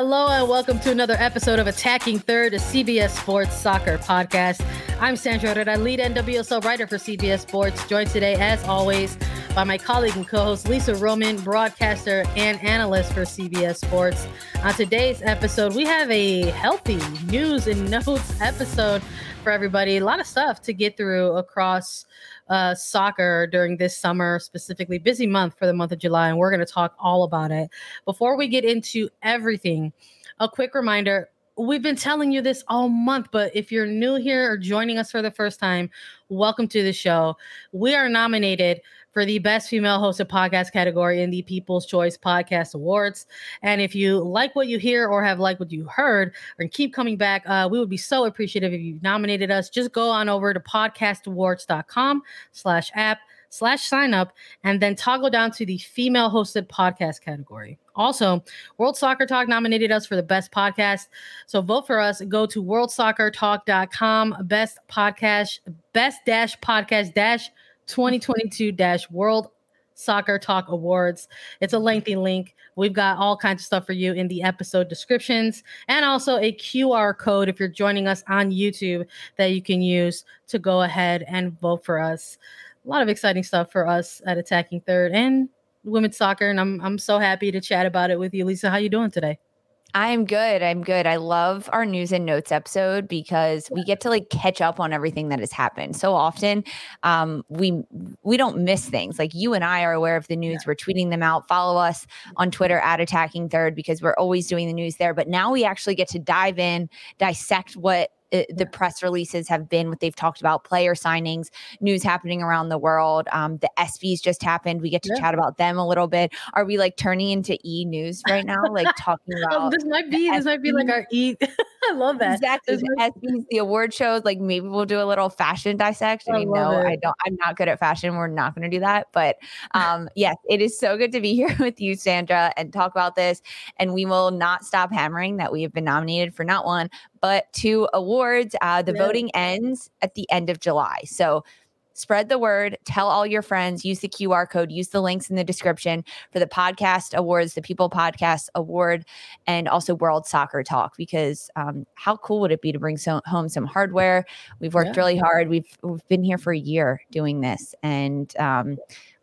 Hello and welcome to another episode of Attacking Third, a CBS Sports Soccer podcast. I'm Sandra Herrera, lead NWSL writer for CBS Sports, joined today, as always, by my colleague and co-host Lisa Roman, broadcaster and analyst for CBS Sports. On today's episode, we have a healthy news and notes episode for everybody. A lot of stuff to get through across uh, soccer during this summer, specifically busy month for the month of July, and we're going to talk all about it. Before we get into everything, a quick reminder we've been telling you this all month, but if you're new here or joining us for the first time, welcome to the show. We are nominated for the best female hosted podcast category in the People's Choice Podcast Awards. And if you like what you hear or have liked what you heard and keep coming back, uh, we would be so appreciative if you nominated us. Just go on over to podcastawards.com slash app slash sign up and then toggle down to the female hosted podcast category. Also, World Soccer Talk nominated us for the best podcast. So vote for us. Go to worldsoccertalk.com, best podcast, best dash podcast dash 2022 World Soccer Talk Awards. It's a lengthy link. We've got all kinds of stuff for you in the episode descriptions and also a QR code if you're joining us on YouTube that you can use to go ahead and vote for us. A lot of exciting stuff for us at Attacking Third and women's soccer and I'm I'm so happy to chat about it with you Lisa. How you doing today? I am good. I'm good. I love our news and notes episode because we get to like catch up on everything that has happened. So often, um, we we don't miss things. Like you and I are aware of the news. We're tweeting them out. Follow us on Twitter at Attacking Third because we're always doing the news there. But now we actually get to dive in, dissect what it, the press releases have been what they've talked about player signings news happening around the world um, the ESPYs just happened we get to yeah. chat about them a little bit are we like turning into e news right now like talking oh, about oh, this might be this might be like our e i love that exactly the ESPYs the award shows like maybe we'll do a little fashion dissection I know it. i don't i'm not good at fashion we're not going to do that but um yes it is so good to be here with you sandra and talk about this and we will not stop hammering that we have been nominated for not one but two awards. Uh, the yeah. voting ends at the end of July. So spread the word, tell all your friends, use the QR code, use the links in the description for the podcast awards, the People Podcast Award, and also World Soccer Talk. Because um, how cool would it be to bring so, home some hardware? We've worked yeah. really hard. We've we've been here for a year doing this, and um,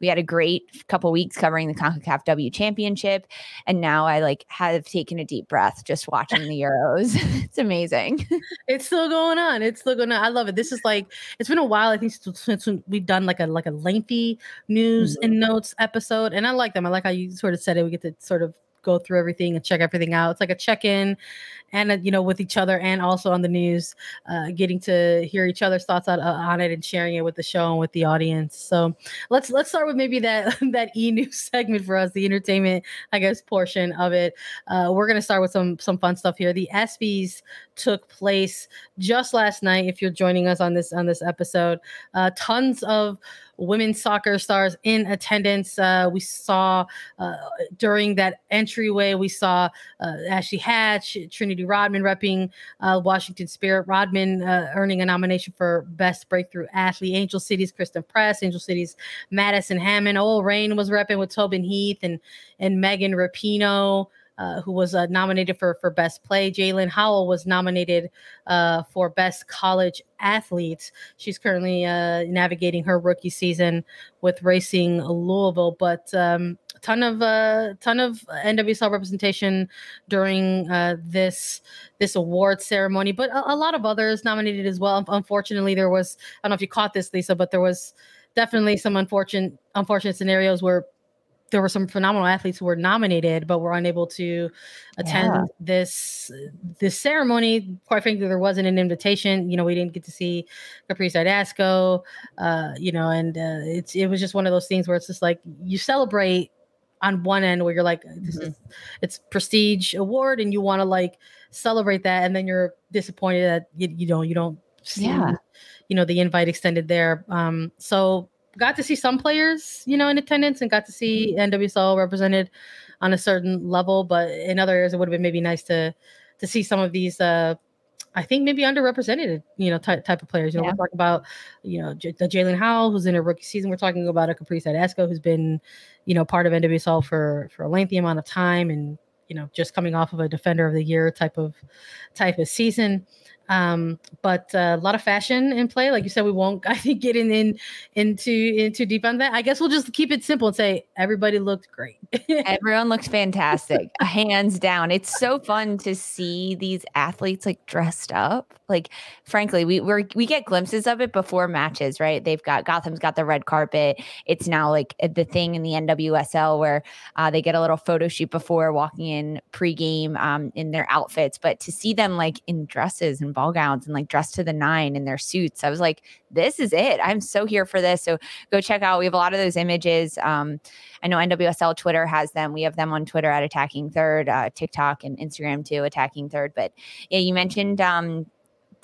we had a great couple weeks covering the CONCACAF W Championship, and now I like have taken a deep breath just watching the Euros. it's amazing. It's still going on. It's still going on. I love it. This is like it's been a while. I think since we've done like a like a lengthy news mm-hmm. and notes episode, and I like them. I like how you sort of said it. We get to sort of go through everything and check everything out. It's like a check in and uh, you know with each other and also on the news uh, getting to hear each other's thoughts on, uh, on it and sharing it with the show and with the audience. So let's let's start with maybe that that e-news segment for us the entertainment i guess portion of it. Uh, we're to start with some some fun stuff here. The ESPYs took place just last night if you're joining us on this on this episode uh, tons of women's soccer stars in attendance. Uh, we saw uh, during that entryway, we saw uh, Ashley Hatch, Trinity Rodman repping uh, Washington Spirit. Rodman uh, earning a nomination for Best Breakthrough Athlete. Angel City's Christen Press, Angel City's Madison Hammond. OL Reign was repping with Tobin Heath and and Megan Rapinoe. Uh, who was uh, nominated for for best play. Jaelin Howell was nominated uh, for best college athlete. She's currently uh, navigating her rookie season with Racing Louisville, but um, ton of uh, ton of NWSL representation during this this award ceremony, but a, a lot of others nominated as well. Unfortunately, there was I don't know if you caught this, Lisa, but there was definitely some unfortunate unfortunate scenarios where there were some phenomenal athletes who were nominated but were unable to attend yeah. this this ceremony. Quite frankly, there wasn't an invitation. You know, we didn't get to see Caprice Dydasco. Uh, you know, and uh, it's it was just one of those things where it's just like you celebrate on one end where you're like this mm-hmm. is it's prestige award and you want to like celebrate that and then you're disappointed that you, you know you don't see yeah. you know the invite extended there um so got to see some players, you know, in attendance and got to see mm-hmm. NWSL represented on a certain level, but in other areas it would have been maybe nice to to see some of these uh I think maybe underrepresented, you know, type, type of players. You know, yeah. we're talking about, you know, J- the Jaelin Howell who's in her rookie season. We're talking about a Caprice Dydasco who's been, you know, part of NWSL for for a lengthy amount of time and you know just coming off of a Defender of the Year type of type of season. Um, but uh, a lot of fashion in play. Like you said, we won't I think get in, in into into deep on that. I guess we'll just keep it simple and say everybody looked great. Everyone looks fantastic, hands down. It's so fun to see these athletes like dressed up. Like, frankly, we we we get glimpses of it before matches, right? They've got Gotham's got the red carpet. It's now like the thing in the NWSL where uh, they get a little photo shoot before walking in pregame um, in their outfits. But to see them like in dresses and ball gowns and like dressed to the nine in their suits. I was like, this is it. I'm so here for this. So go check out. We have a lot of those images. Um, I know NWSL Twitter has them. We have them on Twitter at Attacking Third, uh, TikTok and Instagram too, Attacking Third. But yeah, you mentioned um,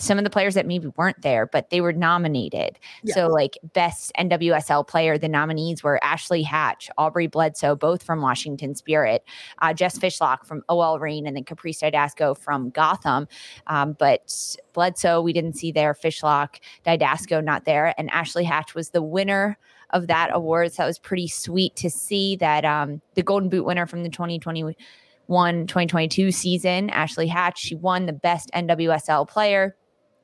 some of the players that maybe weren't there, but they were nominated. Yes. So, like best NWSL player, the nominees were Ashley Hatch, Aubrey Bledsoe, both from Washington Spirit, uh, Jess Fishlock from OL Reign, and then Caprice Dydasco from Gotham. Um, but Bledsoe, we didn't see there. Fishlock, Dydasco, not there. And Ashley Hatch was the winner of that award. So that was pretty sweet to see that um, the Golden Boot winner from the 2021 2022 season, Ashley Hatch, she won the best NWSL player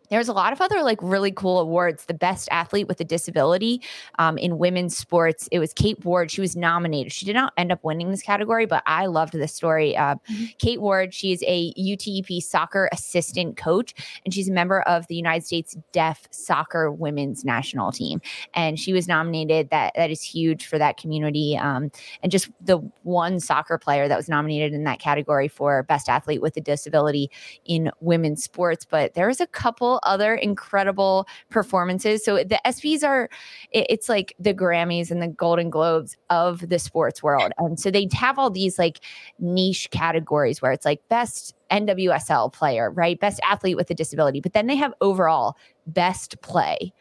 there's a lot of other like really cool awards. The best athlete with a disability um, in women's sports. It was Kate Ward. She was nominated. She did not end up winning this category, but I loved this story. Uh, mm-hmm. Kate Ward. She's a UTEP soccer assistant coach, and she's a member of the United States Deaf Soccer Women's National Team. And she was nominated. That that is huge for that community. Um, and just the one soccer player that was nominated in that category for best athlete with a disability in women's sports. But there was a couple other incredible performances. So the ESPYs are, it's like the Grammys and the Golden Globes of the sports world. And so they have all these like niche categories where it's like best NWSL player, right? Best athlete with a disability. But then they have overall best play.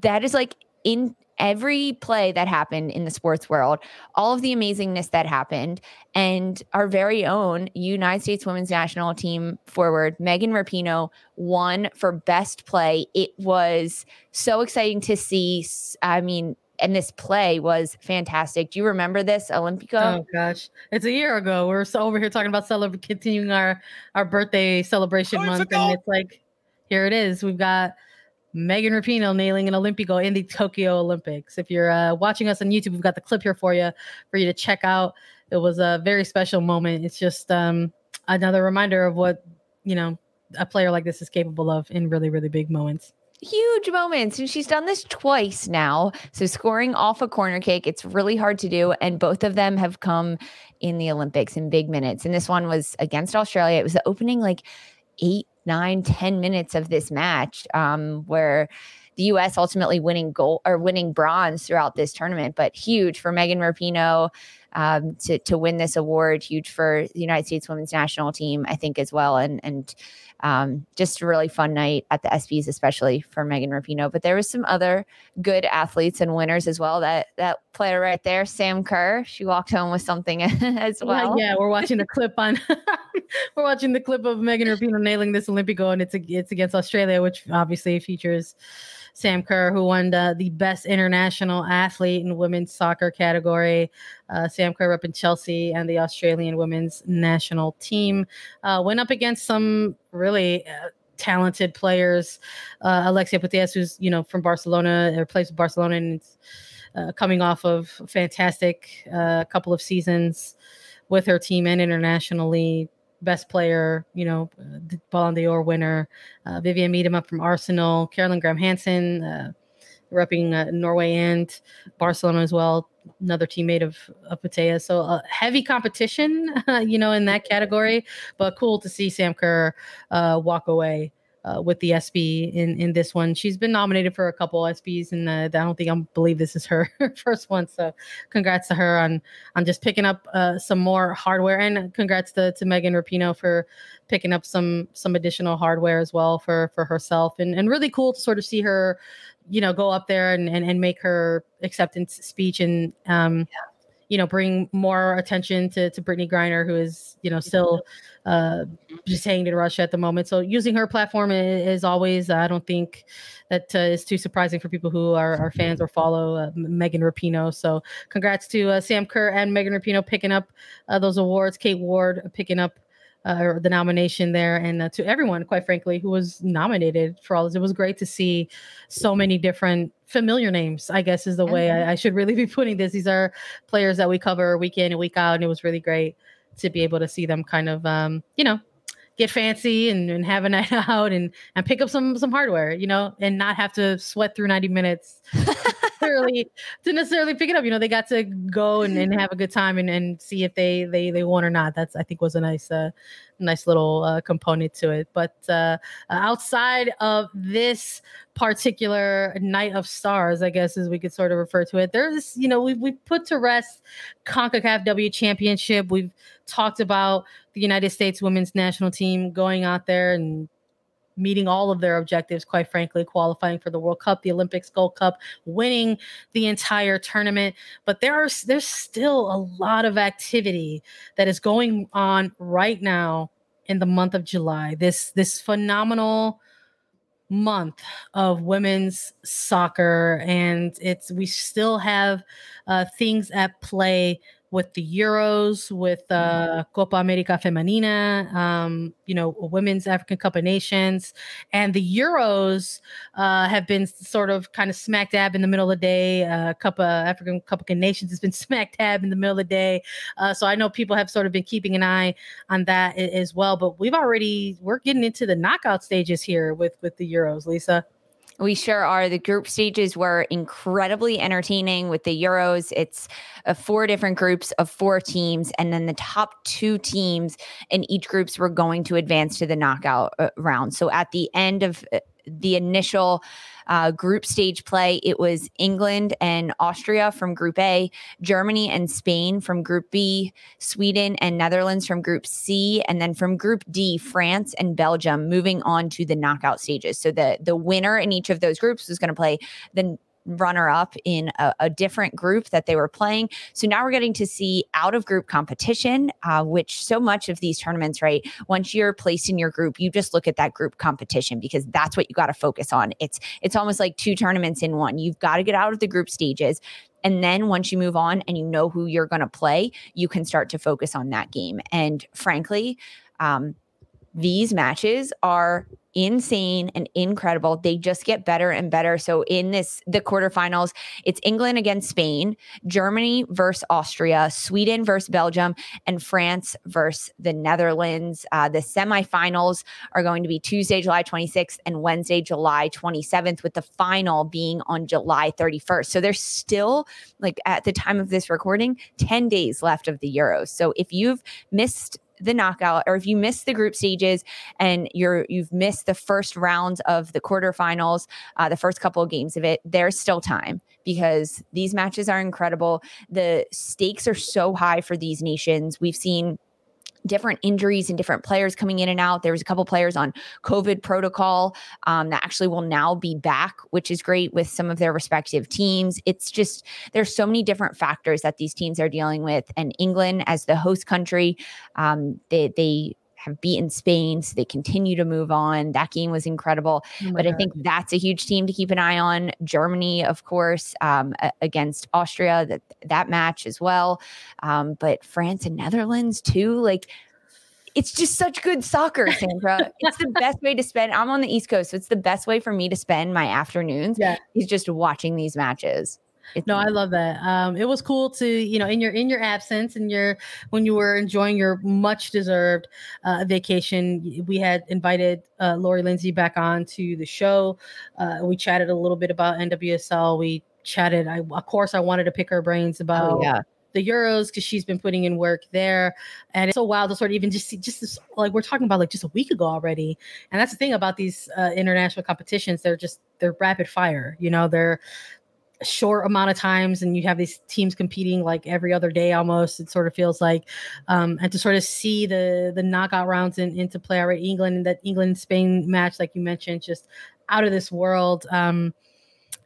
That is like in every play that happened in the sports world, all of the amazingness that happened, and our very own United States women's national team forward, Megan Rapinoe, won for best play. It was so exciting to see. I mean, and this play was fantastic. Do you remember this Olympico? Oh gosh, it's a year ago. We're so over here talking about celebrating, continuing our our birthday celebration oh, month, and it's like here it is. We've got Megan Rapinoe nailing an Olympico in the Tokyo Olympics. If you're uh, watching us on YouTube, we've got the clip here for you for you to check out. It was a very special moment. It's just um, another reminder of what you know a player like this is capable of in really really big moments huge moments and she's done this twice now so scoring off a corner kick it's really hard to do and both of them have come in the olympics in big minutes and this one was against australia it was the opening like eight nine, ten minutes of this match, um, where the U.S. ultimately winning gold or winning bronze throughout this tournament, but huge for Megan Rapinoe um, to to win this award. Huge for the United States Women's National Team, I think, as well, and and um, just a really fun night at the ESPYS, especially for Megan Rapinoe. But there was some other good athletes and winners as well. That that player right there, Sam Kerr, she walked home with something as well. Yeah, yeah we're watching the clip on. we're watching the clip of Megan Rapinoe nailing this Olympico, and it's it's against Australia, which obviously features Sam Kerr, who won the, the best international athlete in women's soccer category. Uh, Sam Kerr up in Chelsea and the Australian women's national team uh, went up against some really. Uh, talented players, uh, Alexia Putellas, who's you know from Barcelona or plays with Barcelona, and it's uh, coming off of fantastic uh, couple of seasons with her team and internationally best player, you know, uh, Ballon d'Or winner, uh, Vivianne Miedema from Arsenal, Caroline Graham Hansen, uh, repping uh, Norway and Barcelona as well. another teammate of, of Putellas. So uh, heavy competition, you know, in that category, but cool to see Sam Kerr uh, walk away uh, with the ESPY in in this one. She's been nominated for a couple ESPYs, and uh, I don't think I believe this is her first one. So, congrats to her on on just picking up uh, some more hardware, and congrats to, to Megan Rapinoe for picking up some some additional hardware as well for for herself, and and really cool to sort of see her, you know, go up there and and, and make her acceptance speech and um. Yeah you know, bring more attention to, to Brittney Griner, who is, you know, still uh, just hanging in Russia at the moment. So using her platform is, always, I don't think that uh, is too surprising for people who are, are fans or follow uh, Megan Rapinoe. So congrats to uh, Sam Kerr and Megan Rapinoe picking up uh, those awards. Kate Ward picking up uh, the nomination there, and uh, to everyone, quite frankly, who was nominated for all this. It was great to see so many different familiar names. I guess is the way I, I, should really be putting this. These are players that we cover week in and week out, and it was really great to be able to see them kind of, um, you know, get fancy and, and have a night out and and pick up some some hardware, you know, and not have to sweat through ninety minutes. necessarily to necessarily pick it up. You know, they got to go and, and have a good time and, and see if they they they won or not. That's I think was a nice uh nice little uh, component to it. But uh, outside of this particular night of stars, I guess as we could sort of refer to it, there's you know we we put to rest Concacaf W Championship. We've talked about the United States women's national team going out there and meeting all of their objectives, quite frankly, qualifying for the World Cup, the Olympics, Gold Cup, winning the entire tournament. But there are there's still a lot of activity that is going on right now in the month of July. This this phenomenal month of women's soccer and it's we still have uh, things at play with the Euros, with uh, Copa America Femenina, um, you know, Women's African Cup of Nations, and the Euros uh, have been sort of kind of smack dab in the middle of the day. Uh, Cup of African Cup of Nations has been smack dab in the middle of the day. Uh, so I know people have sort of been keeping an eye on that as well. But we've already we're getting into the knockout stages here with with the Euros, Lisa. We sure are. The group stages were incredibly entertaining with the Euros. It's uh, four different groups of four teams, and then the top two teams in each groups were going to advance to the knockout uh, round. So at the end of uh, the initial uh, group stage play, it was England and Austria from Group A, Germany and Spain from Group B, Sweden and Netherlands from Group C, and then from Group D, France and Belgium moving on to the knockout stages. So the the winner in each of those groups was going to play the runner up in a, a, different group that they were playing. So now we're getting to see out of group competition, uh, which so much of these tournaments, right? Once you're placed in your group, you just look at that group competition because that's what you got to focus on. It's it's almost like two tournaments in one. You've got to get out of the group stages. And then once you move on and you know who you're going to play, you can start to focus on that game. And frankly, um, these matches are insane and incredible. They just get better and better. So in this the quarterfinals, it's England against Spain, Germany versus Austria, Sweden versus Belgium, and France versus the Netherlands. Uh, the semifinals are going to be Tuesday, July 26th, and Wednesday, July 27th, with the final being on July 31st. So there's still like at the time of this recording, 10 days left of the Euros. So if you've missed the knockout or if you miss the group stages and you're you've missed the first rounds of the quarterfinals uh, the first couple of games of it there's still time because these matches are incredible. The stakes are so high for these nations. We've seen different injuries and different players coming in and out. There was a couple players on COVID protocol um, that actually will now be back, which is great with some of their respective teams. It's just there's so many different factors that these teams are dealing with, and England as the host country, um, they they have beaten Spain, so they continue to move on. That game was incredible, oh but God. I think that's a huge team to keep an eye on. Germany, of course, um, against Austria, that that match as well. Um, but France and Netherlands too, like. It's just such good soccer, Sandra. it's the best way to spend. I'm on the East Coast, so it's the best way for me to spend my afternoons. Yeah. Is just watching these matches. It's no, I love that. Um, it was cool to you know in your in your absence and your when you were enjoying your much deserved uh, vacation. We had invited uh, Lori Lindsey back on to the show. Uh, we chatted a little bit about NWSL. We chatted. I of course I wanted to pick her brains oh, about oh, yeah the Euros because she's been putting in work there. And it's so wild to sort of even just see just this, like we're talking about like just a week ago already. And that's the thing about these uh, international competitions. They're just, they're rapid fire, you know, they're short amount of times and you have these teams competing like every other day almost it sort of feels like um and to sort of see the the knockout rounds in, into play already england and that england spain match like you mentioned just out of this world um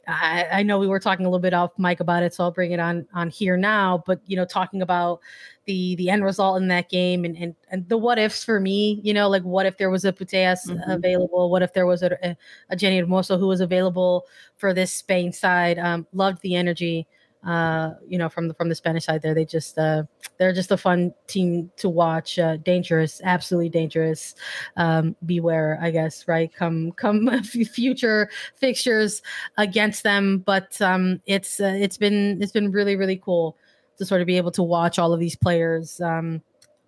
I, I, know we were talking a little bit off mic about it, so I'll bring it on on here now. But you know, talking about the the end result in that game and and, and the what ifs for me, you know, like what if there was a Putellas mm-hmm. available? What if there was a, a, a Jenni Hermoso who was available for this Spain side? Um, loved the energy uh, you know, from the from the Spanish side there. They just uh, they're just a fun team to watch. Uh, dangerous, absolutely dangerous. Um, beware, I guess. Right, come come future fixtures against them, but um, it's uh, it's been it's been really really cool to sort of be able to watch all of these players. Um,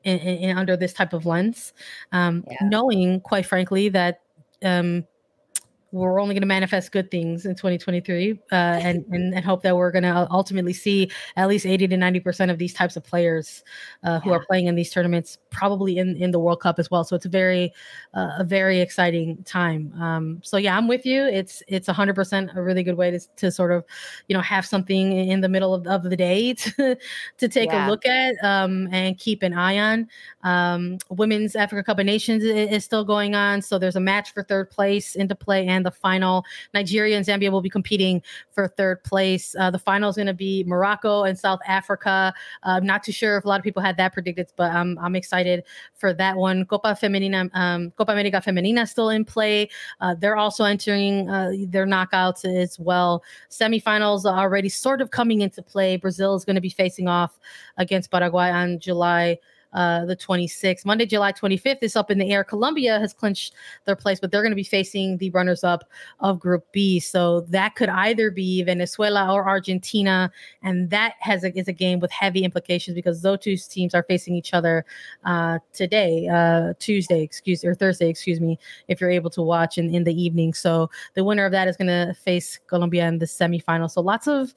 in, in, under this type of lens, um, yeah. knowing, quite frankly, that um, we're only going to manifest good things in 2023 uh, and, and, and hope that we're going to ultimately see at least 80 to 90 percent of these types of players uh, who yeah. are playing in these tournaments probably in, in the world cup as well. So it's a very uh, a very exciting time. Um, so yeah i'm with you. It's it's 100 percent a really good way to, to sort of you know have something in the middle of, of the day to, to take yeah. a look at um, and keep an eye on. Um, women's africa cup of nations is, is still going on so there's a match for third place into play and the final. Nigeria and Zambia will be competing for third place. Uh, the final is going to be Morocco and South Africa. Uh, I'm not too sure if a lot of people had that predicted, but I'm, I'm excited for that one. Copa Femenina, um, Copa America Femenina still in play. Uh, they're also entering uh, their knockouts as well. Semifinals are already sort of coming into play. Brazil is going to be facing off against Paraguay on July uh, the 26th. Monday, July 25th is up in the air. Colombia has clinched their place, but they're going to be facing the runners up of Group B. So that could either be Venezuela or Argentina. And that has a, is a game with heavy implications because those two teams are facing each other uh, today, uh, Tuesday, excuse or Thursday, excuse me, if you're able to watch in, in the evening. So the winner of that is going to face Colombia in the semifinal. So lots of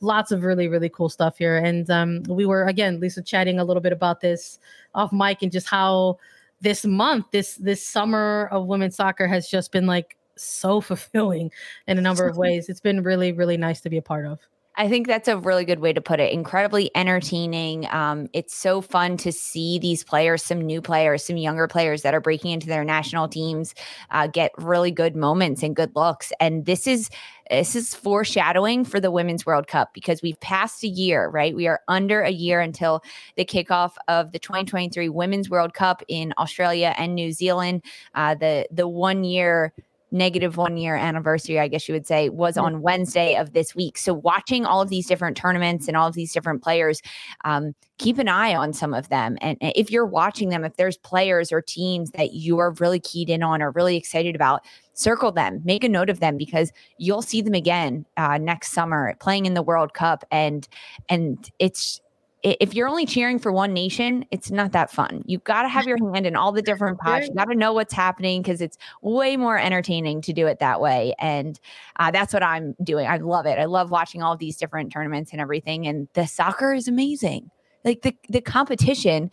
lots of really, really cool stuff here. And um, we were again, Lisa, chatting a little bit about this off mic and just how this month, this this summer of women's soccer has just been like so fulfilling in a number of ways. It's been really, really nice to be a part of. I think that's a really good way to put it. Incredibly entertaining. Um, it's so fun to see these players, some new players, some younger players that are breaking into their national teams, uh, get really good moments and good looks. And this is this is foreshadowing for the Women's World Cup because we've passed a year, right? We are under a year until the kickoff of the 2023 Women's World Cup in Australia and New Zealand. Uh, the the one year negative one year anniversary, I guess you would say, was on Wednesday of this week. So, watching all of these different tournaments and all of these different players, um, keep an eye on some of them. And if you're watching them, if there's players or teams that you are really keyed in on or really excited about, circle them, make a note of them because you'll see them again uh, next summer playing in the World Cup. And and it's if you're only cheering for one nation, it's not that fun. You've got to have your hand in all the different pots. You got to know what's happening because it's way more entertaining to do it that way. And uh, that's what I'm doing. I love it. I love watching all these different tournaments and everything. And the soccer is amazing. Like the the competition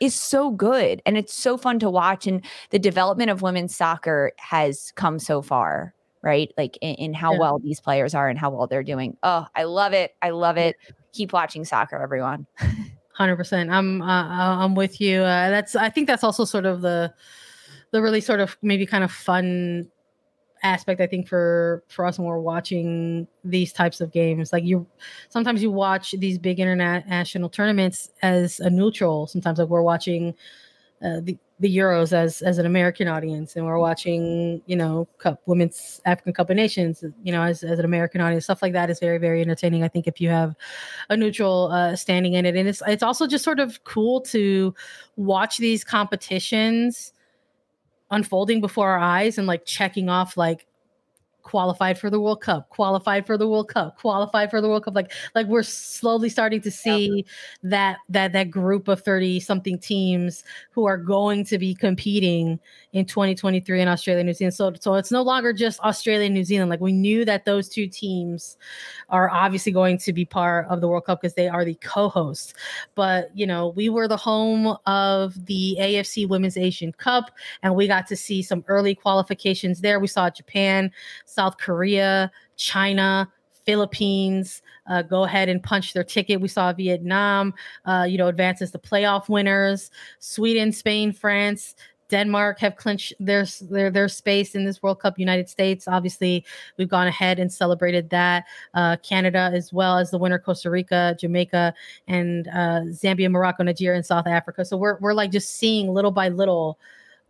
is so good and it's so fun to watch. And the development of women's soccer has come so far right? Like in, in how yeah. well these players are and how well they're doing. Oh, I love it. I love it keep watching soccer, everyone. Hundred percent. I'm uh, I'm with you. Uh, that's I think that's also sort of the the really sort of maybe kind of fun aspect I think for for us when we're watching these types of games. Like you, sometimes you watch these big international tournaments as a neutral. Sometimes like we're watching uh, the the Euros as as an American audience, and we're watching, you know, Cup Women's African Cup of Nations, you know, as, as an American audience. Stuff like that is very very entertaining. I think if you have a neutral uh, standing in it, and it's it's also just sort of cool to watch these competitions unfolding before our eyes and like checking off like qualified for the World Cup, qualified for the World Cup, qualified for the World Cup. Like like we're slowly starting to see that that that group of 30 something teams who are going to be competing in 2023 in Australia and New Zealand. So so it's no longer just Australia and New Zealand. Like we knew that those two teams are obviously going to be part of the World Cup because they are the co-hosts. But you know, we were the home of the AFC Women's Asian Cup and we got to see some early qualifications there. We saw Japan South Korea, China, Philippines uh, go ahead and punch their ticket. We saw Vietnam, uh, you know, advances the playoff winners. Sweden, Spain, France, Denmark have clinched their their their space in this World Cup. United States, obviously, we've gone ahead and celebrated that. Uh, Canada, as well as the winner, Costa Rica, Jamaica, and uh, Zambia, Morocco, Nigeria, and South Africa. So we're we're like just seeing little by little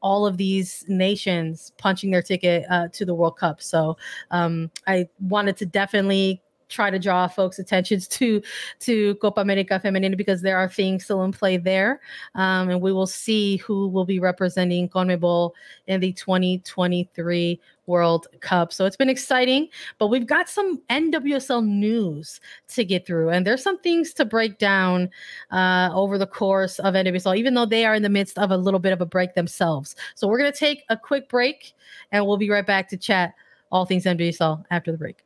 all of these nations punching their ticket uh, to the World Cup. So um, I wanted to definitely try to draw folks' attentions to to Copa America Femenina because there are things still in play there, um, and we will see who will be representing CONMEBOL in the 2023 World Cup. So it's been exciting, but we've got some NWSL news to get through, and there's some things to break down uh, over the course of NWSL, even though they are in the midst of a little bit of a break themselves. So we're gonna take a quick break, and we'll be right back to chat all things NWSL after the break.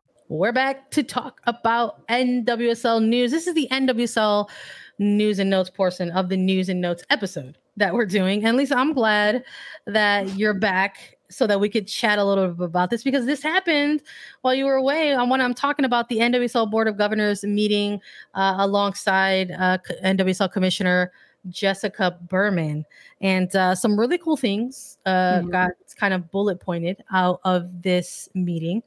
We're back to talk about NWSL news. This is the NWSL news and notes portion of the news and notes episode that we're doing. And Lisa, I'm glad that you're back so that we could chat a little bit about this because this happened while you were away. On when I'm talking about the NWSL Board of Governors meeting uh, alongside uh, NWSL Commissioner Jessica Berman, and uh, some really cool things uh, mm-hmm. got kind of bullet pointed out of this meeting,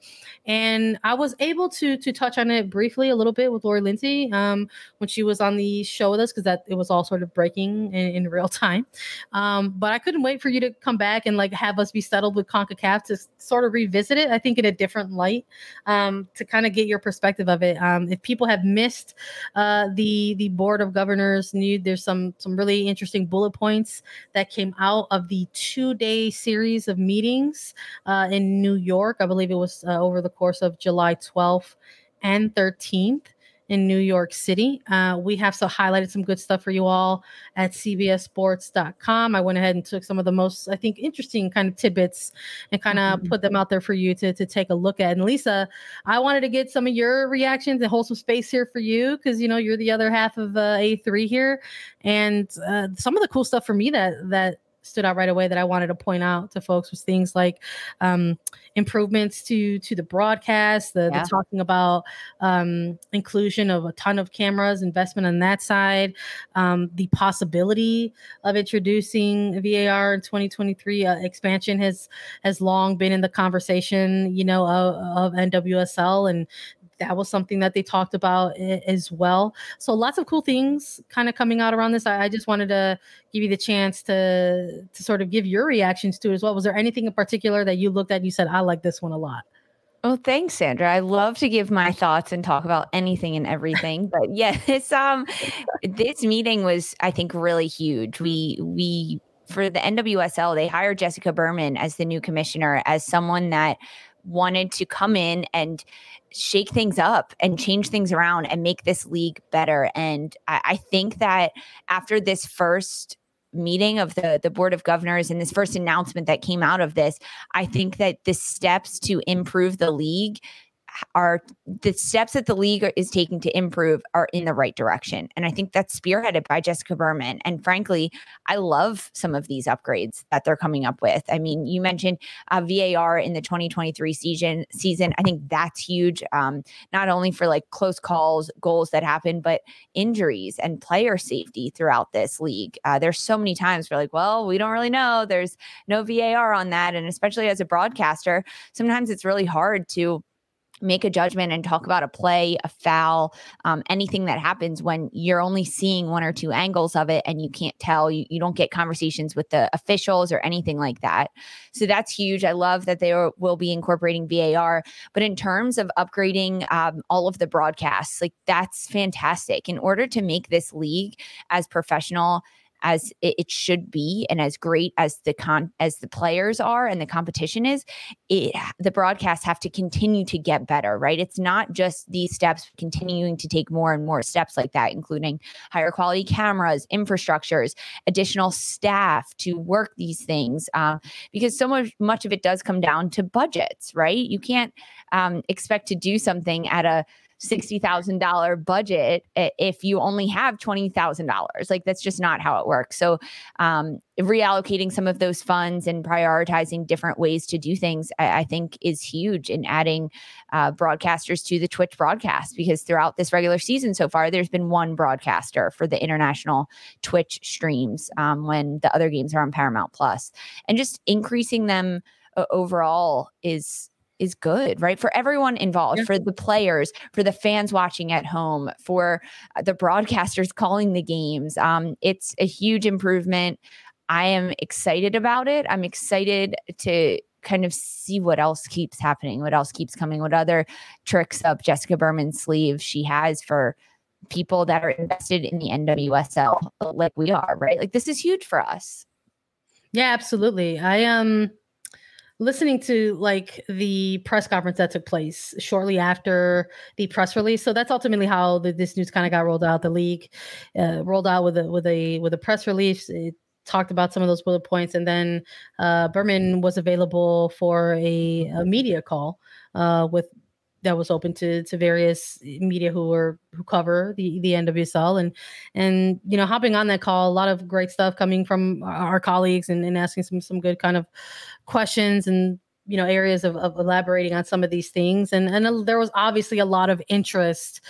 and I was able to to touch on it briefly a little bit with Lori Lindsey um, when she was on the show with us because that it was all sort of breaking in, in real time. Um, but I couldn't wait for you to come back and like have us be settled with Concacaf to sort of revisit it. I think in a different light um, to kind of get your perspective of it. Um, if people have missed uh, the the board of governors, new there's some some really interesting bullet points that came out of the two day series of meetings uh, in New York. I believe it was uh, over the course of July 12th and 13th in New York City. Uh, we have so highlighted some good stuff for you all at cbssports.com. I went ahead and took some of the most, I think, interesting kind of tidbits and kind of mm-hmm. put them out there for you to, to take a look at. And Lisa, I wanted to get some of your reactions and hold some space here for you because, you know, you're the other half of uh, A3 here. And uh, some of the cool stuff for me that, that, stood out right away that I wanted to point out to folks was things like um, improvements to to the broadcast, the, yeah. the talking about um, inclusion of a ton of cameras, investment on that side, um, the possibility of introducing VAR in 2023. Uh, expansion has has long been in the conversation, you know, of, of NWSL and that was something that they talked about as well. So lots of cool things kind of coming out around this. I, I, just wanted to give you the chance to to sort of give your reactions to it as well. Was there anything in particular that you looked at and you said, I like this one a lot? Oh, thanks, Sandra. I love to give my thoughts and talk about anything and everything. but yeah, this um this meeting was, I think, really huge. We we for the NWSL, they hired Jessica Berman as the new commissioner, as someone that wanted to come in and shake things up and change things around and make this league better. And I, I think that after this first meeting of the the board of governors and this first announcement that came out of this, I think that the steps to improve the league are the steps that the league is taking to improve are in the right direction. And I think that's spearheaded by Jessica Berman. And frankly, I love some of these upgrades that they're coming up with. I mean, you mentioned uh, VAR in the 2023 season. Season, I think that's huge. Um, not only for like close calls, goals that happen, but injuries and player safety throughout this league. Uh, there's so many times we're like, well, we don't really know. There's no VAR on that, and especially as a broadcaster, sometimes it's really hard to make a judgment and talk about a play, a foul, um, anything that happens when you're only seeing one or two angles of it and you can't tell, you, you don't get conversations with the officials or anything like that. So that's huge. I love that they are, will be incorporating VAR. But in terms of upgrading um, all of the broadcasts, like that's fantastic. In order to make this league as professional as it, should be and as great as the con as the players are and the competition is it the broadcasts have to continue to get better right? It's not just these steps continuing to take more and more steps like that including higher quality cameras infrastructures additional staff to work these things uh, because so much much of it does come down to budgets right? You can't um, expect to do something at a $60,000 budget if you only have $20,000. Like that's just not how it works. So, um, reallocating some of those funds and prioritizing different ways to do things, I, I think is huge in adding uh, broadcasters to the Twitch broadcast because throughout this regular season so far, there's been one broadcaster for the international Twitch streams um, when the other games are on Paramount Plus, and just increasing them uh, overall is is good, right? For everyone involved, yeah. for the players, for the fans watching at home, for uh, the broadcasters calling the games. Um, it's a huge improvement. I am excited about it. I'm excited to kind of see what else keeps happening, what else keeps coming, what other tricks up Jessica Berman's sleeve she has for people that are invested in the NWSL like we are, right? Like this is huge for us. Yeah, absolutely. I um listening to like the press conference that took place shortly after the press release. So that's ultimately how the, this news kind of got rolled out. The league uh, rolled out with a with a with a press release. It talked about some of those bullet points, and then uh, Berman was available for a, a media call uh, with that was open to to various media who were who cover the the NWSL and and you know hopping on that call a lot of great stuff coming from our colleagues and, and asking some some good kind of questions and you know areas of, of elaborating on some of these things. And and there was obviously a lot of interest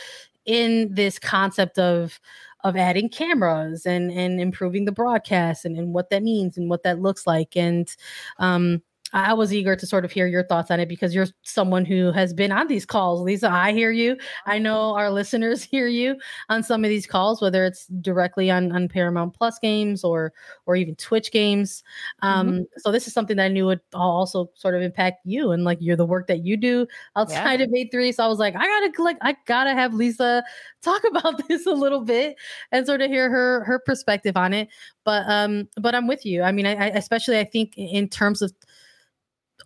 in this concept of of adding cameras and and improving the broadcast and, and what that means and what that looks like. And um I was eager to sort of hear your thoughts on it because you're someone who has been on these calls. Lisa, I hear you. I know our listeners hear you on some of these calls, whether it's directly on, on Paramount Plus games or or even Twitch games. Um, mm-hmm. So this is something that I knew would also sort of impact you and like you're the work that you do outside yeah. of A3. So I was like, I gotta like I gotta have Lisa talk about this a little bit and sort of hear her her perspective on it. But um, but I'm with you. I mean, I, I especially I think in terms of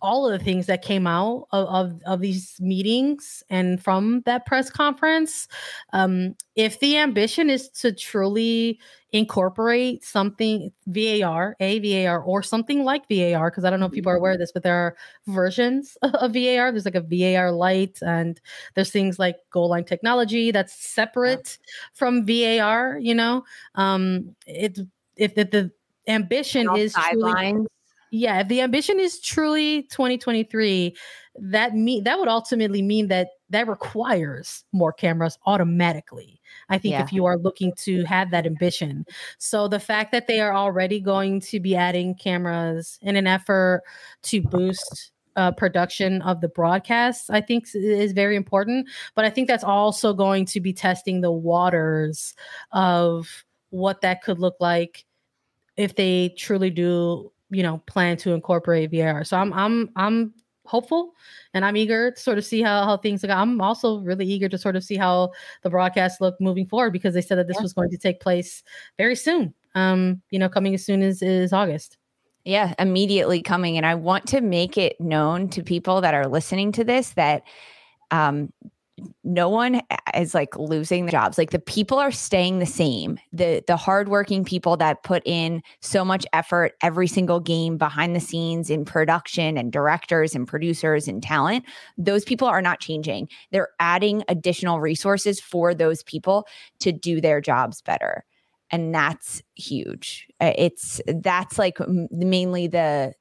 all of the things that came out of, of, of these meetings and from that press conference. Um, if the ambition is to truly incorporate something VAR, a VAR, or something like VAR, because I don't know if people are aware of this, but there are versions of VAR. There's like a VAR light, and there's things like goal line technology that's separate yeah. from VAR. You know, um, it if the, the ambition is sidelines. Yeah, if the ambition is truly 2023, that mean that would ultimately mean that that requires more cameras automatically. I think yeah. if you are looking to have that ambition. So the fact that they are already going to be adding cameras in an effort to boost uh, production of the broadcasts, I think is very important. But I think that's also going to be testing the waters of what that could look like if they truly do you know plan to incorporate VAR. So I'm I'm I'm hopeful and I'm eager to sort of see how, how things go. I'm also really eager to sort of see how the broadcast look moving forward because they said that this yeah. was going to take place very soon. Um, you know, coming as soon as is August. Yeah, immediately coming. And I want to make it known to people that are listening to this that um no one is like losing their jobs. Like the people are staying the same. The the hardworking people that put in so much effort every single game behind the scenes in production and directors and producers and talent, those people are not changing. They're adding additional resources for those people to do their jobs better. And that's huge. Uh, it's that's like mainly the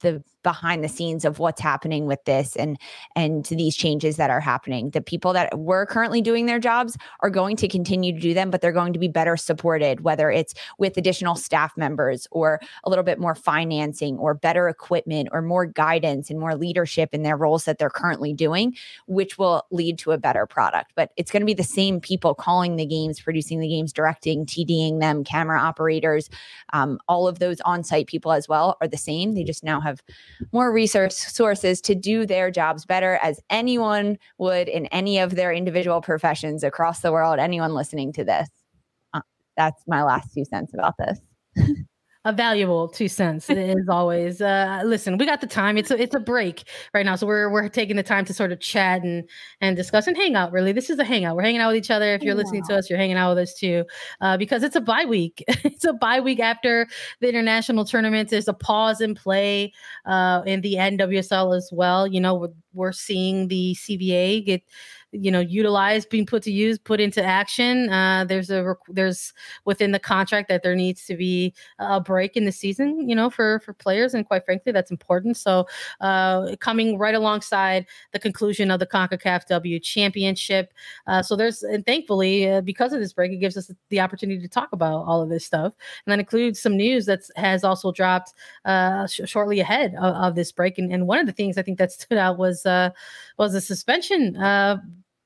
the behind the scenes of what's happening with this and and these changes that are happening. The people that were currently doing their jobs are going to continue to do them but they're going to be better supported whether it's with additional staff members or a little bit more financing or better equipment or more guidance and more leadership in their roles that they're currently doing which will lead to a better product. But it's going to be the same people calling the games producing the games directing tding them camera operators um, all of those on-site people as well are the same. They just now have more resource sources to do their jobs better as anyone would in any of their individual professions across the world anyone listening to this. Uh, that's my last two cents about this a valuable two cents. As always uh listen we got the time. It's a it's a break right now so we're we're taking the time to sort of chat and and discuss and hang out really. This is a hangout. We're hanging out with each other. If you're yeah. listening to us you're hanging out with us too uh because it's a bye week. It's a bye week after the international tournament. There's a pause in play uh in the nwsl as well. You know we're, we're seeing the cba get you know utilized being put to use put into action uh, there's a there's within the contract that there needs to be a break in the season you know for for players and quite frankly that's important. So uh, coming right alongside the conclusion of the CONCACAF W championship uh, so there's and thankfully uh, because of this break it gives us the opportunity to talk about all of this stuff and that includes some news that has also dropped uh, sh- shortly ahead of, of, this break and, and one of the things I think that stood out was uh, was a suspension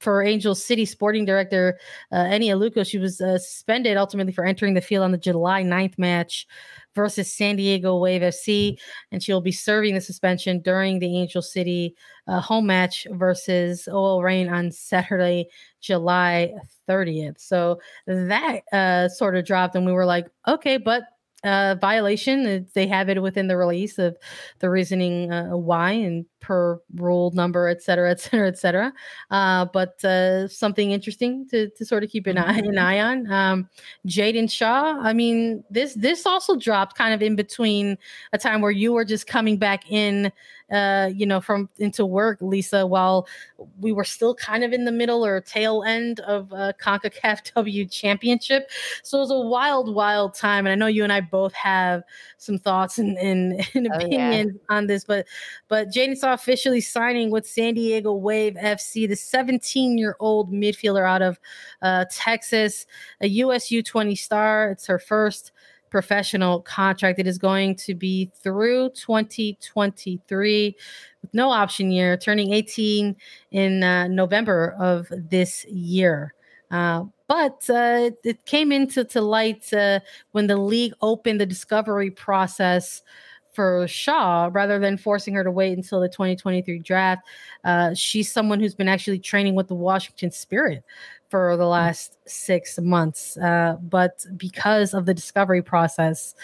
for Angel City sporting director uh, Eni Aluko. She was uh, suspended ultimately for entering the field on the July 9th match versus San Diego Wave FC, and she'll be serving the suspension during the Angel City uh, home match versus OL Reign on Saturday, July 30th. So that uh, sort of dropped, and we were like, okay, but uh, violation. They have it within the release of the reasoning uh, why and per rule number, et cetera, et cetera, et cetera. Uh, but uh, something interesting to, to sort of keep an eye, an mm-hmm. eye on. Um, Jaedyn Shaw. I mean, this this also dropped kind of in between a time where you were just coming back in uh, you know, from into work, Lisa, while we were still kind of in the middle or tail end of uh, CONCACAF W Championship. So it was a wild, wild time. And I know you and I both have some thoughts and, and, and oh, opinions yeah. on this, but but Jaedyn Shaw officially signing with San Diego Wave FC, the 17 year old midfielder out of uh, Texas, a USU 20 star. It's her first professional contract. It is going to be through 2023 with no option year, turning 18 in uh, November of this year. Uh, but uh, it came into to light uh, when the league opened the discovery process for Shaw rather than forcing her to wait until the 2023 draft. Uh, she's someone who's been actually training with the Washington Spirit for the last six months. Uh, but because of the discovery process,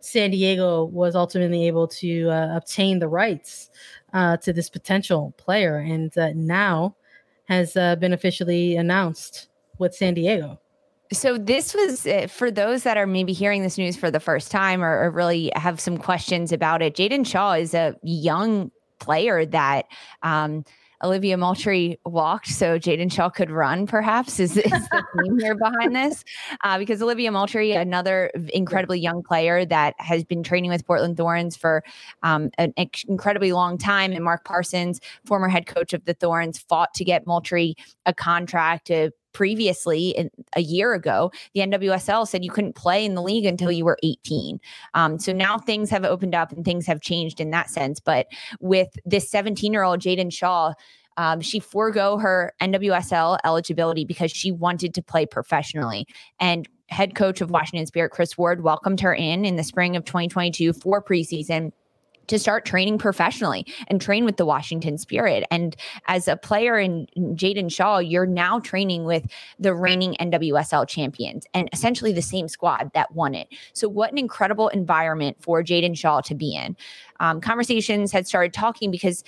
San Diego was ultimately able to uh, obtain the rights uh, to this potential player, and uh, now has uh, been officially announced with San Diego. So this was uh, for those that are maybe hearing this news for the first time or, or really have some questions about it. Jaedyn Shaw is a young player that um, Olivia Moultrie walked so Jaedyn Shaw could run, perhaps, is, is the theme here behind this. Uh, because Olivia Moultrie, another incredibly young player that has been training with Portland Thorns for um, an incredibly long time. And Mark Parsons, former head coach of the Thorns, fought to get Moultrie a contract to previously in, a year ago, the NWSL said you couldn't play in the league until you were 18. Um, so now things have opened up and things have changed in that sense. But with this 17 year old Jaedyn Shaw, um, she forego her NWSL eligibility because she wanted to play professionally. And head coach of Washington Spirit, Chris Ward, welcomed her in in the spring of 2022 for preseason to start training professionally and train with the Washington Spirit. And as a player in Jaedyn Shaw, you're now training with the reigning NWSL champions and essentially the same squad that won it. So, what an incredible environment for Jaedyn Shaw to be in. Um, conversations had started talking because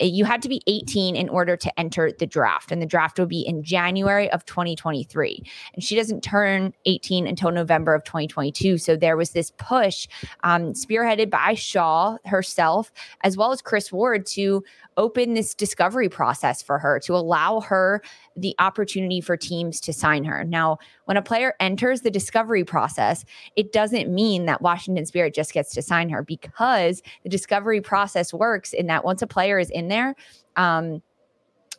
you had to be 18 in order to enter the draft, and the draft will be in January of 2023. And she doesn't turn 18 until November of 2022. So there was this push, um, spearheaded by Shaw herself, as well as Chris Ward, to open this discovery process for her, to allow her the opportunity for teams to sign her. Now, when a player enters the discovery process, it doesn't mean that Washington Spirit just gets to sign her because the discovery process works in that once a player is in there, um,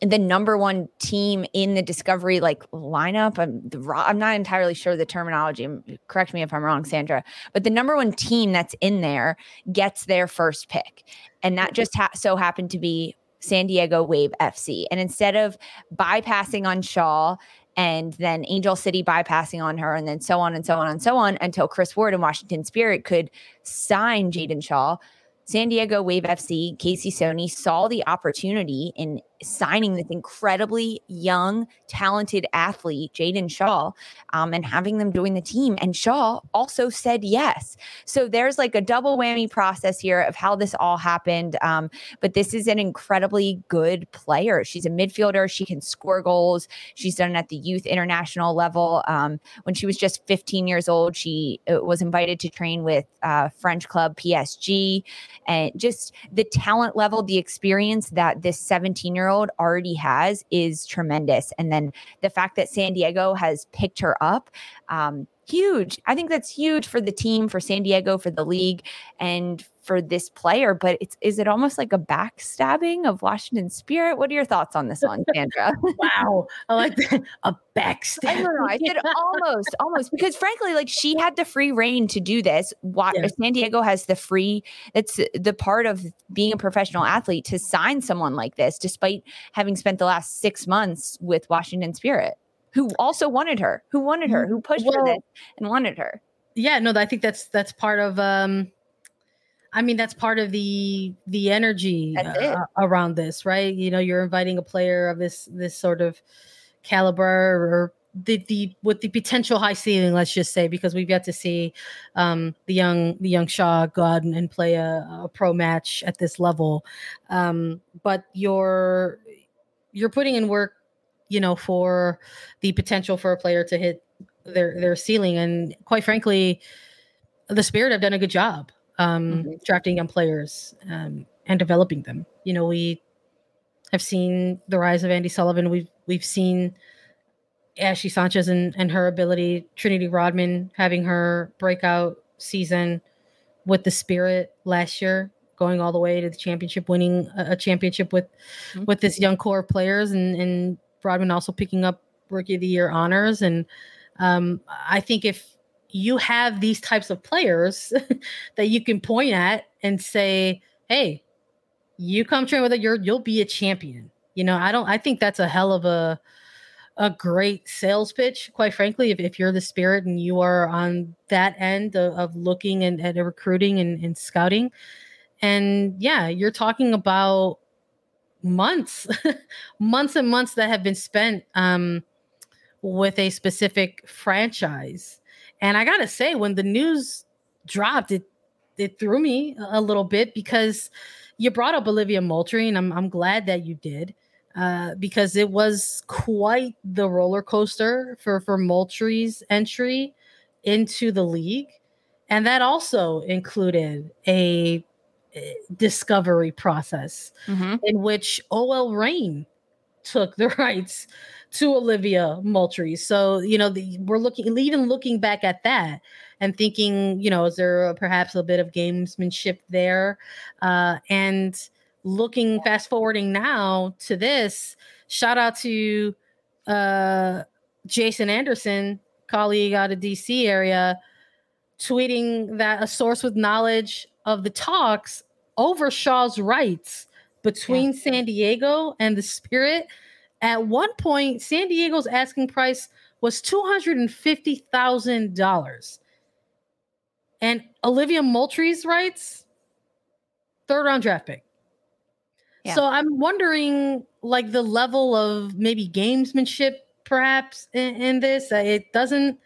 the number one team in the discovery like lineup I'm, the, I'm not entirely sure the terminology correct me if i'm wrong sandra but the number one team that's in there gets their first pick. And that just ha- so happened to be san diego wave fc and instead of bypassing on shaw and then Angel City bypassing on her, and then so on and so on and so on until Chris Ward and Washington Spirit could sign Jaedyn Shaw. San Diego Wave FC, Casey Stoney saw the opportunity in signing this incredibly young, talented athlete, Jaedyn Shaw, um, and having them join the team. And Shaw also said yes. So there's like a double whammy process here of how this all happened. Um, but this is an incredibly good player. She's a midfielder. She can score goals. She's done it at the youth international level. Um, when she was just 15 years old, she uh, was invited to train with uh, French club PSG. And just the talent level, the experience that this 17 year old world already has is tremendous. And then the fact that San Diego has picked her up, um, huge. I think that's huge for the team, for San Diego, for the league, and for this player. But it's is it almost like a backstabbing of Washington Spirit? What are your thoughts on this one, Sandra? wow, I like that. A backstab. I don't know. I said almost, almost because frankly, like she had the free reign to do this. What yeah. San Diego has the free. That's the part of being a professional athlete to sign someone like this, despite having spent the last six months with Washington Spirit who also wanted her, who wanted her, who pushed well, for this and wanted her. Yeah, no, I think that's that's part of um I mean that's part of the the energy uh, around this, right? You know, you're inviting a player of this this sort of caliber or the the with the potential high ceiling, let's just say, because we've yet to see um, the young the young Shaw go out and, and play a, a, pro match at this level. Um, but you're you're putting in work you know, for the potential for a player to hit their their ceiling. And quite frankly, the Spirit have done a good job um, mm-hmm. drafting young players um, and developing them. You know, we have seen the rise of Andi Sullivan. We've we've seen Ashley Sanchez and, and her ability, Trinity Rodman having her breakout season with the Spirit last year going all the way to the championship, winning a, a championship with mm-hmm. with this young core of players, and and Rodman also picking up Rookie of the Year honors. And um, I think if you have these types of players that you can point at and say, "Hey, you come train with it, you're you'll be a champion." You know, I don't. I think that's a hell of a a great sales pitch, quite frankly. If, if you're the spirit and you are on that end of, of looking and at recruiting and, and scouting, and yeah, you're talking about months, months and months that have been spent um, with a specific franchise. And I gotta say, when the news dropped, it it threw me a little bit because you brought up Olivia Moultrie, and I'm I'm glad that you did. Uh, because it was quite the roller coaster for for Moultrie's entry into the league, and that also included a discovery process mm-hmm. in which OL Reign took the rights to Olivia Moultrie. So, you know, the, we're looking, even looking back at that and thinking, you know, is there a, perhaps a bit of gamesmanship there? Uh, and looking, fast forwarding now to this, shout out to uh, Jason Anderson, colleague out of DC area, tweeting that a source with knowledge of the talks over Shaw's rights between yeah. San Diego and the Spirit. At one point, San Diego's asking price was $250,000. And Olivia Moultrie's rights, third round draft pick. Yeah. So I'm wondering, like, the level of maybe gamesmanship, perhaps, in, in this. It doesn't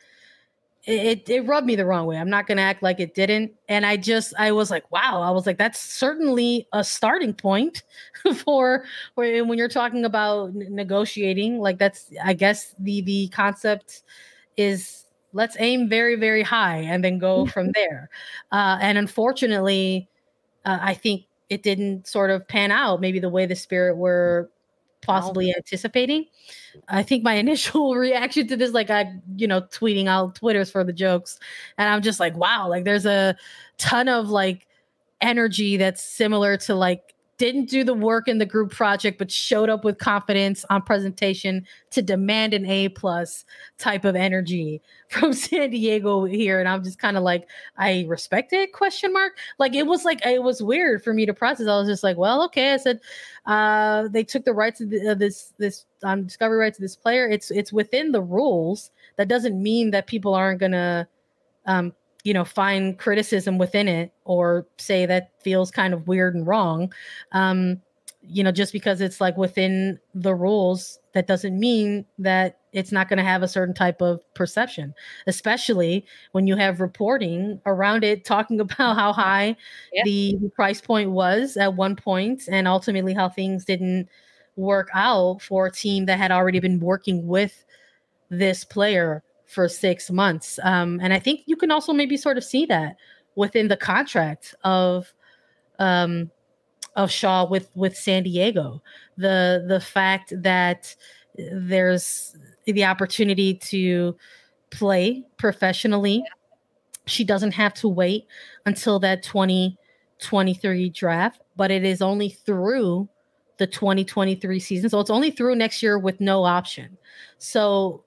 it, it rubbed me the wrong way. I'm not going to act like it didn't. And I just, I was like, wow, I was like, that's certainly a starting point for, when you're talking about negotiating. Like that's, I guess the, the concept is let's aim very, very high and then go from there. Uh, and unfortunately, uh, I think it didn't sort of pan out maybe the way the spirit were possibly anticipating. I think my initial reaction to this, like I, you know, tweeting out Twitters for the jokes, and I'm just like, wow, like there's a ton of like energy that's similar to like didn't do the work in the group project but showed up with confidence on presentation to demand an a plus type of energy from san diego here. And i'm just kind of like i respect it question mark. Like it was like it was weird for me to process. I was just like well okay. I said uh they took the rights of the, this this um, discovery rights of this player. It's it's within the rules. That doesn't mean that people aren't gonna um you know find criticism within it or say that feels kind of weird and wrong um you know just because it's like within the rules that doesn't mean that it's not going to have a certain type of perception especially when you have reporting around it talking about how high yeah. the price point was at one point and ultimately how things didn't work out for a team that had already been working with this player for six months. Um, and I think you can also maybe sort of see that within the contract of um, of Shaw with with San Diego. The the fact that there's the opportunity to play professionally. She doesn't have to wait until that 2023 draft, but it is only through the 2023 season. So it's only through next year with no option. So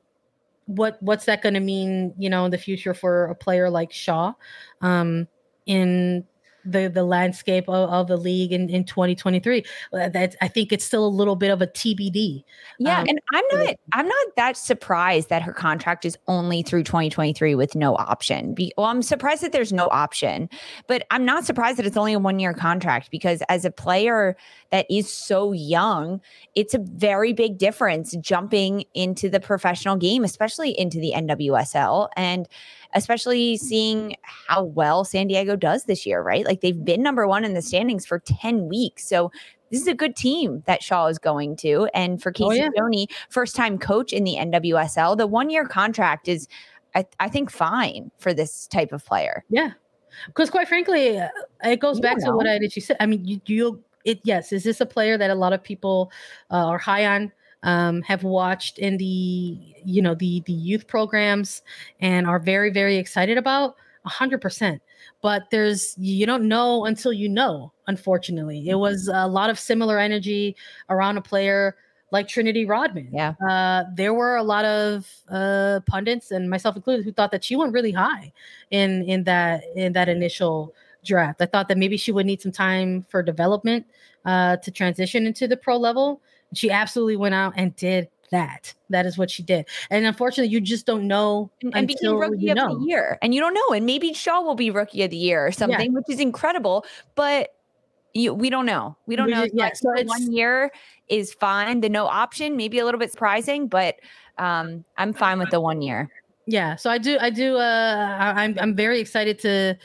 what what's that going to mean you know in the future for a player like shaw? Um in the the landscape of, of the league in, in 2023 uh, that i think it's still a little bit of a tbd yeah um, and i'm not i'm not that surprised that her contract is only through 2023 with no option. Be, well i'm surprised that there's no option but i'm not surprised that it's only a one year contract because as a player that is so young it's a very big difference jumping into the professional game especially into the nwsl and especially seeing how well San Diego does this year, right? Like they've been number one in the standings for 10 weeks. So this is a good team that Shaw is going to. And for Casey oh, yeah. First time coach in the NWSL, the one year contract is, I, I, think, fine for this type of player. Yeah. Because quite frankly, uh, it goes you back to what I did. You said, I mean, you, you, it, yes, is this a player that a lot of people uh, are high on? Um, have watched in the you know the the youth programs and are very very excited about 100% but there's you don't know until you know unfortunately it mm-hmm. was a lot of similar energy around a player like Trinity Rodman. Yeah. Uh, there were a lot of uh, pundits and myself included who thought that she went really high in in that in that initial draft. I thought that maybe she would need some time for development uh, to transition into the pro level. She absolutely went out and did that. That is what she did. And unfortunately, you just don't know and, and became rookie of know. the year. And you don't know. And maybe Shaw will be rookie of the year or something, yeah. which is incredible. But you, we don't know. We don't we know. Just, yeah, so one year is fine. The no option, maybe a little bit surprising, but um, I'm fine with the one year. Yeah. So I do. I do. Uh, I'm. I'm very excited to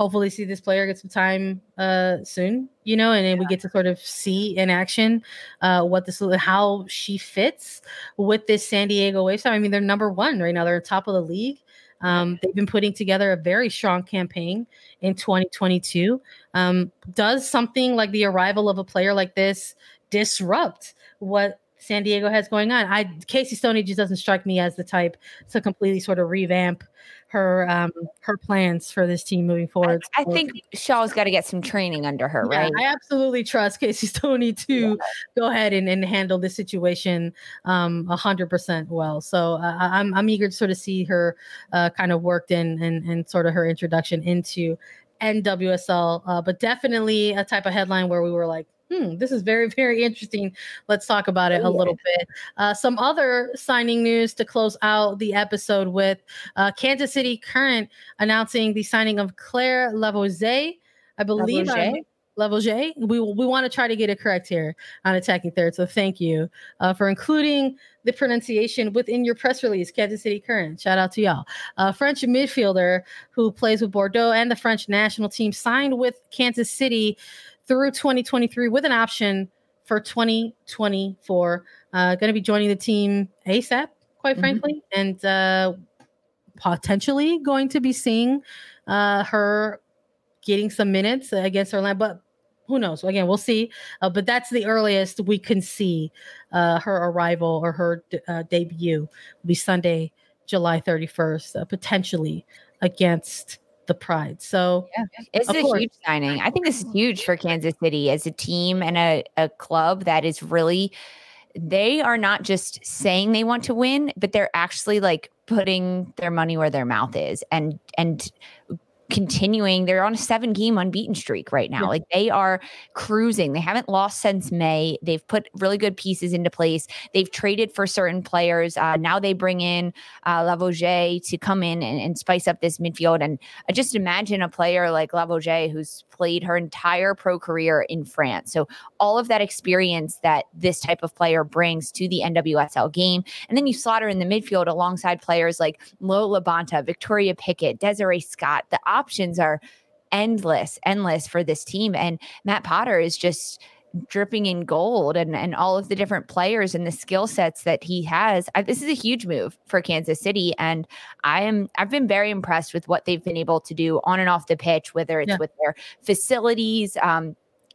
hopefully see this player get some time uh, soon, you know, and then yeah. we get to sort of see in action uh, what this how she fits with this San Diego Waves. I mean, they're number one right now; they're top of the league. Um, they've been putting together a very strong campaign in 2022. Um, does something like the arrival of a player like this disrupt what San Diego has going on? I Casey Stoney just doesn't strike me as the type to completely sort of revamp her um her plans for this team moving forward. I, I think Shaw's got to get some training under her, yeah, right? I absolutely trust Casey Stoney to yeah. go ahead and, and handle this situation um a hundred percent well. So uh, I'm I'm eager to sort of see her uh, kind of worked in and and sort of her introduction into NWSL, uh, but definitely a type of headline where we were like, hmm, this is very, very interesting. Let's talk about it oh, a little bit. Uh, some other signing news to close out the episode with uh, Kansas City Current announcing the signing of Claire Lavoisier. I believe Lavoisier? Lavogez. We we want to try to get it correct here on attacking third. So thank you uh, for including the pronunciation within your press release, Kansas City Current. Shout out to y'all. Uh, French midfielder who plays with Bordeaux and the French national team signed with Kansas City through 2023 with an option for 2024. Uh, going to be joining the team ASAP, quite mm-hmm. frankly, and uh, potentially going to be seeing uh, her getting some minutes against Orlando. But who knows? Again, we'll see. Uh, but that's the earliest we can see uh, her arrival or her uh, debut will be Sunday, July 31st, uh, potentially against the Pride. So yeah, it's a course. huge signing. I think this is huge for Kansas City as a team and a, a club that is really they are not just saying they want to win, but they're actually like putting their money where their mouth is and and continuing. They're on a seven game unbeaten streak right now. Yeah. Like they are cruising. They haven't lost since May. They've put really good pieces into place. They've traded for certain players. Uh, now they bring in uh, to come in and, and, spice up this midfield. And I just imagine a player like Lavogez who's played her entire pro career in France. So all of that experience that this type of player brings to the NWSL game. And then you slaughter in the midfield alongside players like Lo LaBonta, Victoria Pickett, Desiree Scott. The options are endless, endless for this team. And Matt Potter is just dripping in gold and, and all of the different players and the skill sets that he has. I, this is a huge move for Kansas City. And I am, I've been very impressed with what they've been able to do on and off the pitch, whether it's yeah. with their facilities, um,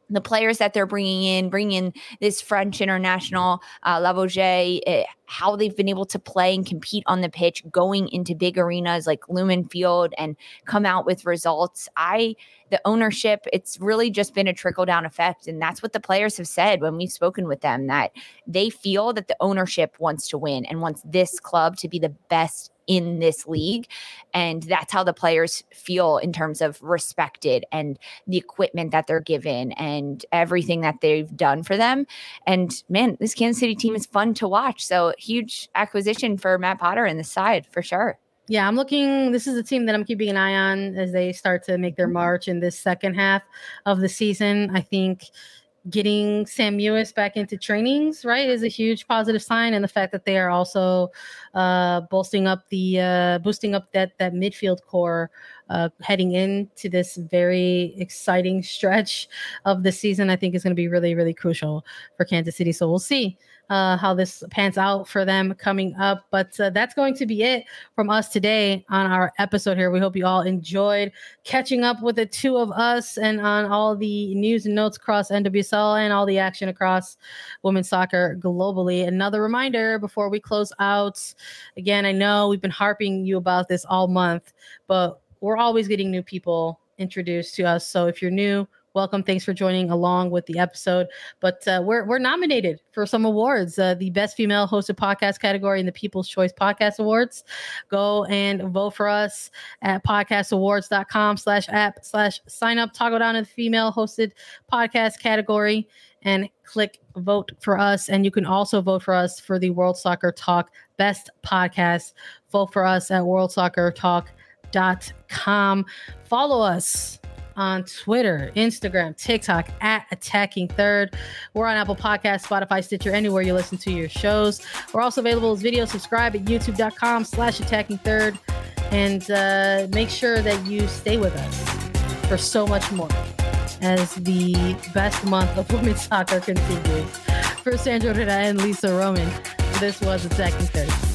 the players that they're bringing in, bringing in this French international, uh, eh, how they've been able to play and compete on the pitch, going into big arenas like Lumen Field and come out with results. I, the ownership, it's really just been a trickle down effect. And that's what the players have said when we've spoken with them that they feel that the ownership wants to win and wants this club to be the best in this league. And that's how the players feel in terms of respected and the equipment that they're given and everything that they've done for them. And man, this Kansas City team is fun to watch. So huge acquisition for Matt Potter and the side for sure. Yeah, I'm looking. This is a team that I'm keeping an eye on as they start to make their mm-hmm. march in this second half of the season. I think getting Sam Mewis back into trainings, right, is a huge positive sign, and the fact that they are also uh, boosting up the uh, boosting up that that midfield core uh, heading into this very exciting stretch of the season, I think is going to be really really crucial for Kansas City. So we'll see uh, how this pans out for them coming up. But uh, that's going to be it from us today on our episode here. We hope you all enjoyed catching up with the two of us and on all the news and notes across NWSL and all the action across women's soccer globally. Another reminder before we close out again, I know we've been harping you about this all month, but we're always getting new people introduced to us. So if you're new, welcome. Thanks for joining along with the episode. But uh, we're we're nominated for some awards, uh, the best female hosted podcast category in the People's Choice Podcast Awards. Go and vote for us at podcastawards.com slash app slash sign up. Toggle down to the female hosted podcast category and click vote for us. And you can also vote for us for the World Soccer Talk Best Podcast. Vote for us at worldsoccertalk.com. Follow us on Twitter, Instagram, TikTok at Attacking Third. We're on Apple Podcasts, Spotify, Stitcher, anywhere you listen to your shows. We're also available as video. Subscribe at youtube.com slash attacking third. And uh, make sure that you stay with us for so much more as the best month of women's soccer continues. For Sandra Herrera and Lisa Roman, this was Attacking Third.